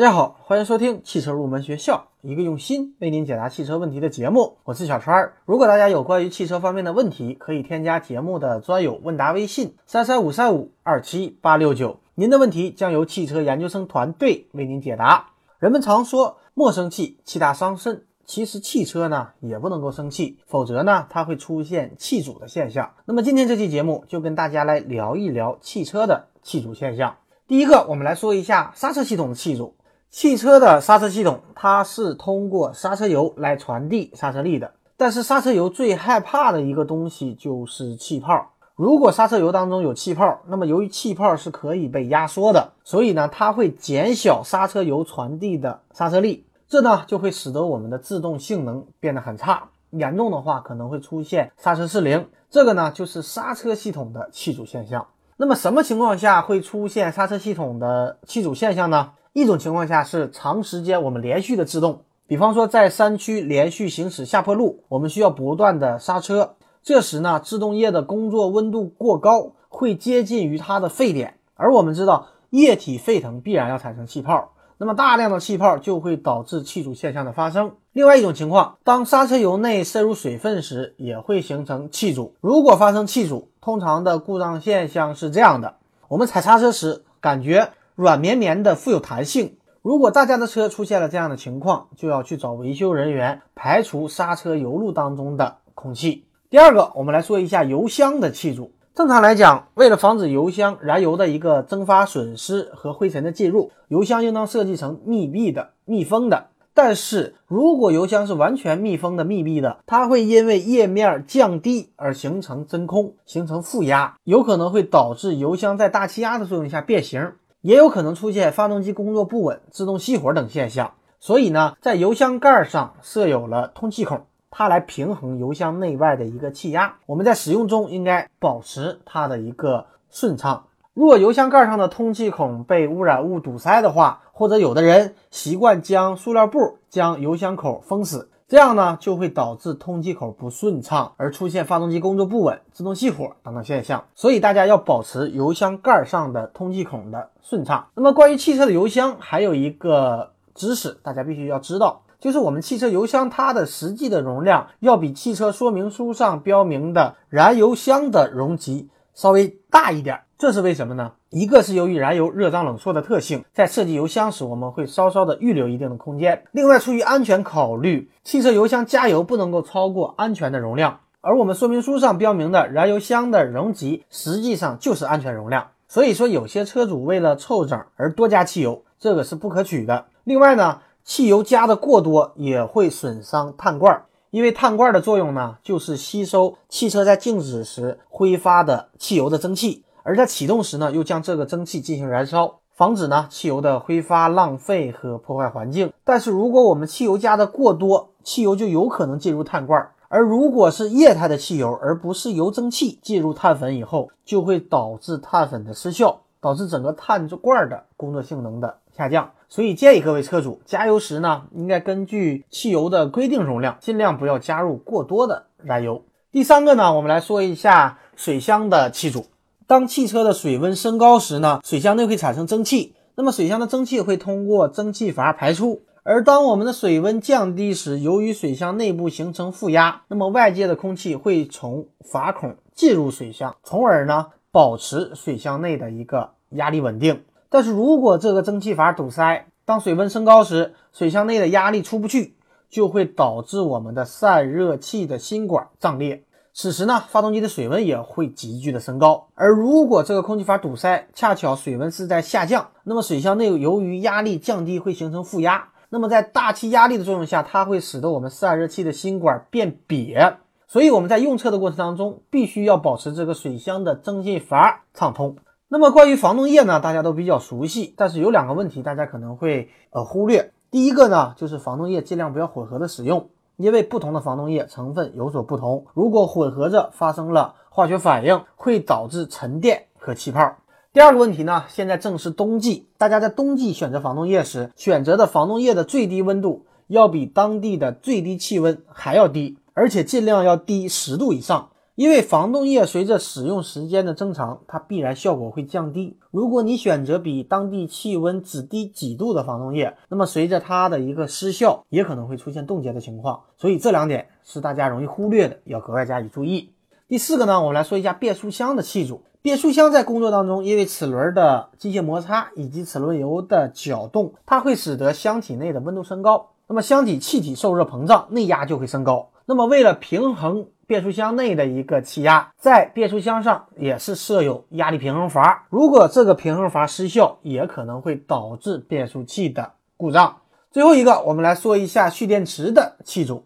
大家好，欢迎收听汽车入门学校，一个用心为您解答汽车问题的节目。我是小川儿。如果大家有关于汽车方面的问题，可以添加节目的专有问答微信三三五三五二七八六九，您的问题将由汽车研究生团队为您解答。人们常说莫生气，气大伤肾。其实汽车呢也不能够生气，否则呢它会出现气阻的现象。那么今天这期节目就跟大家来聊一聊汽车的气阻现象。第一个，我们来说一下刹车系统的气阻。汽车的刹车系统，它是通过刹车油来传递刹车力的。但是刹车油最害怕的一个东西就是气泡。如果刹车油当中有气泡，那么由于气泡是可以被压缩的，所以呢，它会减小刹车油传递的刹车力，这呢就会使得我们的制动性能变得很差。严重的话，可能会出现刹车失灵。这个呢就是刹车系统的气阻现象。那么什么情况下会出现刹车系统的气阻现象呢？一种情况下是长时间我们连续的制动，比方说在山区连续行驶下坡路，我们需要不断的刹车，这时呢制动液的工作温度过高，会接近于它的沸点，而我们知道液体沸腾必然要产生气泡，那么大量的气泡就会导致气阻现象的发生。另外一种情况，当刹车油内渗入水分时，也会形成气阻。如果发生气阻，通常的故障现象是这样的：我们踩刹车时感觉。软绵绵的，富有弹性。如果大家的车出现了这样的情况，就要去找维修人员排除刹车油路当中的空气。第二个，我们来说一下油箱的气阻。正常来讲，为了防止油箱燃油的一个蒸发损失和灰尘的进入，油箱应当设计成密闭的、密封的。但是如果油箱是完全密封的、密闭的，它会因为液面降低而形成真空，形成负压，有可能会导致油箱在大气压的作用下变形。也有可能出现发动机工作不稳、自动熄火等现象。所以呢，在油箱盖上设有了通气孔，它来平衡油箱内外的一个气压。我们在使用中应该保持它的一个顺畅。若油箱盖上的通气孔被污染物堵塞的话，或者有的人习惯将塑料布将油箱口封死。这样呢，就会导致通气口不顺畅，而出现发动机工作不稳、自动熄火等等现象。所以大家要保持油箱盖上的通气孔的顺畅。那么关于汽车的油箱，还有一个知识大家必须要知道，就是我们汽车油箱它的实际的容量要比汽车说明书上标明的燃油箱的容积稍微大一点。这是为什么呢？一个是由于燃油热胀冷缩的特性，在设计油箱时，我们会稍稍的预留一定的空间。另外，出于安全考虑，汽车油箱加油不能够超过安全的容量。而我们说明书上标明的燃油箱的容积，实际上就是安全容量。所以说，有些车主为了凑整而多加汽油，这个是不可取的。另外呢，汽油加的过多也会损伤碳罐，因为碳罐的作用呢，就是吸收汽车在静止时挥发的汽油的蒸汽。而在启动时呢，又将这个蒸汽进行燃烧，防止呢汽油的挥发、浪费和破坏环境。但是如果我们汽油加的过多，汽油就有可能进入碳罐；而如果是液态的汽油，而不是油蒸气进入碳粉以后，就会导致碳粉的失效，导致整个碳罐的工作性能的下降。所以建议各位车主加油时呢，应该根据汽油的规定容量，尽量不要加入过多的燃油。第三个呢，我们来说一下水箱的气阻。当汽车的水温升高时呢，水箱内会产生蒸汽，那么水箱的蒸汽会通过蒸汽阀排出。而当我们的水温降低时，由于水箱内部形成负压，那么外界的空气会从阀孔进入水箱，从而呢保持水箱内的一个压力稳定。但是如果这个蒸汽阀堵塞，当水温升高时，水箱内的压力出不去，就会导致我们的散热器的芯管胀裂。此时呢，发动机的水温也会急剧的升高，而如果这个空气阀堵塞，恰巧水温是在下降，那么水箱内由于压力降低会形成负压，那么在大气压力的作用下，它会使得我们散热器的芯管变瘪，所以我们在用车的过程当中，必须要保持这个水箱的增进阀畅通。那么关于防冻液呢，大家都比较熟悉，但是有两个问题大家可能会呃忽略，第一个呢就是防冻液尽量不要混合的使用。因为不同的防冻液成分有所不同，如果混合着发生了化学反应，会导致沉淀和气泡。第二个问题呢，现在正是冬季，大家在冬季选择防冻液时，选择的防冻液的最低温度要比当地的最低气温还要低，而且尽量要低十度以上。因为防冻液随着使用时间的增长，它必然效果会降低。如果你选择比当地气温只低几度的防冻液，那么随着它的一个失效，也可能会出现冻结的情况。所以这两点是大家容易忽略的，要格外加以注意。第四个呢，我们来说一下变速箱的气阻。变速箱在工作当中，因为齿轮的机械摩擦以及齿轮油的搅动，它会使得箱体内的温度升高。那么箱体气体受热膨胀，内压就会升高。那么为了平衡变速箱内的一个气压，在变速箱上也是设有压力平衡阀。如果这个平衡阀失效，也可能会导致变速器的故障。最后一个，我们来说一下蓄电池的气阻。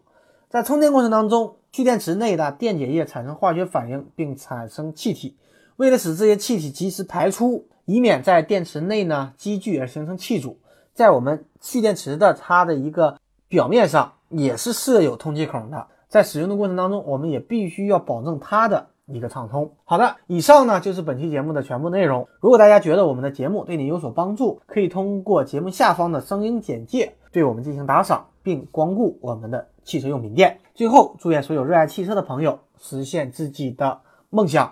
在充电过程当中，蓄电池内的电解液产生化学反应，并产生气体。为了使这些气体及时排出，以免在电池内呢积聚而形成气阻，在我们蓄电池的它的一个表面上也是设有通气孔的。在使用的过程当中，我们也必须要保证它的一个畅通。好的，以上呢就是本期节目的全部内容。如果大家觉得我们的节目对你有所帮助，可以通过节目下方的声音简介对我们进行打赏，并光顾我们的汽车用品店。最后，祝愿所有热爱汽车的朋友实现自己的梦想。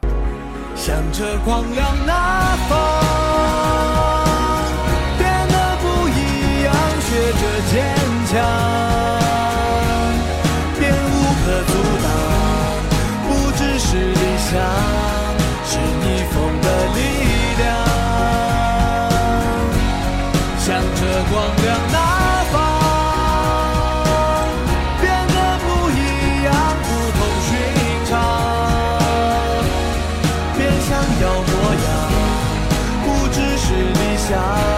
向着光亮那方。star